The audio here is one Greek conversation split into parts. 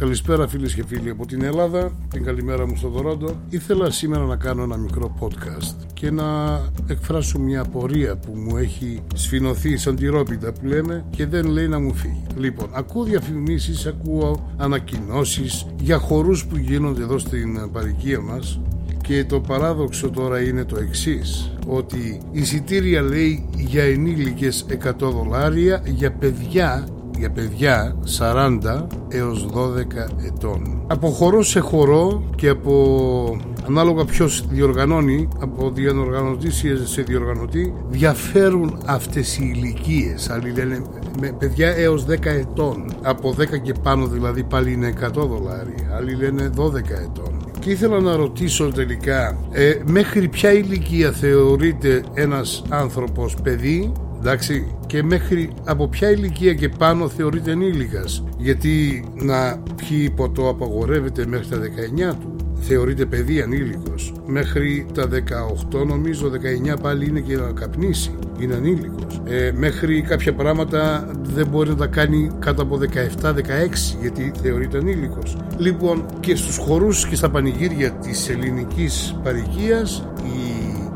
Καλησπέρα φίλες και φίλοι από την Ελλάδα, την καλημέρα μου στο Δωρόντο. Ήθελα σήμερα να κάνω ένα μικρό podcast και να εκφράσω μια απορία που μου έχει σφινωθεί σαν τυρόπιτα που λέμε και δεν λέει να μου φύγει. Λοιπόν, ακούω διαφημίσεις, ακούω ανακοινώσεις για χορούς που γίνονται εδώ στην παροικία μας και το παράδοξο τώρα είναι το εξής ότι εισιτήρια λέει για ενήλικες 100 δολάρια για παιδιά για παιδιά 40 έως 12 ετών. Από χορό σε χορό και από ανάλογα ποιος διοργανώνει, από διοργανωτή σε διοργανωτή, διαφέρουν αυτές οι ηλικίες. Άλλοι λένε με παιδιά έως 10 ετών. Από 10 και πάνω δηλαδή πάλι είναι 100 δολάρια. Άλλοι λένε 12 ετών. Και ήθελα να ρωτήσω τελικά, ε, μέχρι ποια ηλικία θεωρείται ένας άνθρωπος παιδί; Εντάξει και μέχρι από ποια ηλικία και πάνω θεωρείται ενήλικας. Γιατί να πιει ποτό απαγορεύεται μέχρι τα 19 του θεωρείται παιδί ανήλικος μέχρι τα 18 νομίζω 19 πάλι είναι και να καπνίσει είναι ανήλικος ε, μέχρι κάποια πράγματα δεν μπορεί να τα κάνει κάτω από 17-16 γιατί θεωρείται ανήλικος λοιπόν και στους χορούς και στα πανηγύρια της ελληνικής παροικίας η η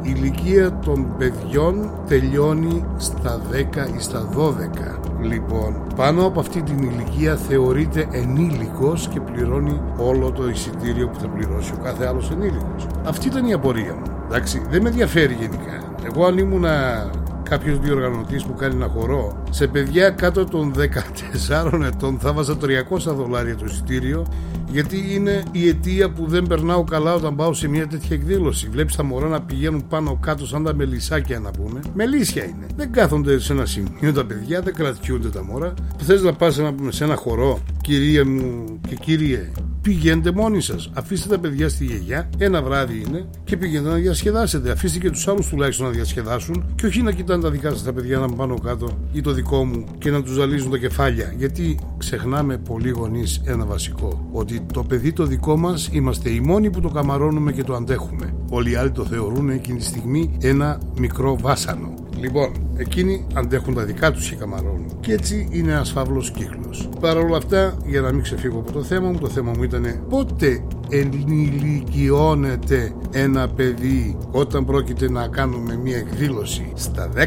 ηλικία των παιδιών τελειώνει στα 10 ή στα 12. Λοιπόν, πάνω από αυτή την ηλικία θεωρείται ενήλικος και πληρώνει όλο το εισιτήριο που θα πληρώσει ο κάθε άλλος ενήλικος. Αυτή ήταν η απορία μου. Εντάξει, δεν με ενδιαφέρει γενικά. Εγώ αν ήμουνα κάποιος διοργανωτής που κάνει ένα χορό σε παιδιά κάτω των 14 ετών θα βάζα 300 δολάρια το εισιτήριο γιατί είναι η αιτία που δεν περνάω καλά όταν πάω σε μια τέτοια εκδήλωση. Βλέπεις τα μωρά να πηγαίνουν πάνω κάτω σαν τα μελισσάκια να πούμε. Μελίσια είναι. Δεν κάθονται σε ένα σημείο τα παιδιά, δεν κρατιούνται τα μωρά. Θες να πας σε ένα χορό, κυρία μου και κύριε, πηγαίνετε μόνοι σας. Αφήστε τα παιδιά στη γιαγιά, ένα βράδυ είναι, και πηγαίνετε να διασκεδάσετε. Αφήστε και τους άλλους τουλάχιστον να διασκεδάσουν και όχι να κοιτάνε τα δικά σας τα παιδιά να πάνω κάτω ή το δικό μου και να τους ζαλίζουν τα κεφάλια. Γιατί ξεχνάμε πολλοί γονείς ένα βασικό. Ότι το παιδί το δικό μας είμαστε οι μόνοι που το καμαρώνουμε και το αντέχουμε. Όλοι οι άλλοι το θεωρούν εκείνη τη στιγμή ένα μικρό βάσανο. Λοιπόν, εκείνοι αντέχουν τα δικά τους και καμαρώνουν. Και έτσι είναι ένας φαύλος κύκλος. Παρ' όλα αυτά, για να μην ξεφύγω από το θέμα μου, το θέμα μου ήταν πότε ενηλικιώνεται ένα παιδί όταν πρόκειται να κάνουμε μια εκδήλωση στα 10,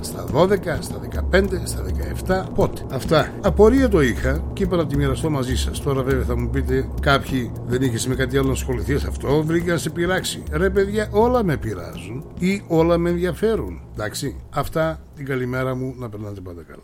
στα 12, στα 15, στα 17, πότε. Αυτά. Απορία το είχα και είπα να τη μοιραστώ μαζί σας. Τώρα βέβαια θα μου πείτε κάποιοι δεν είχες με κάτι άλλο να ασχοληθεί αυτό, βρήκα να σε πειράξει. Ρε παιδιά, όλα με πειράζουν ή όλα με ενδιαφέρουν. Εντάξει, αυτά την καλημέρα μου να περνάτε πάντα καλά.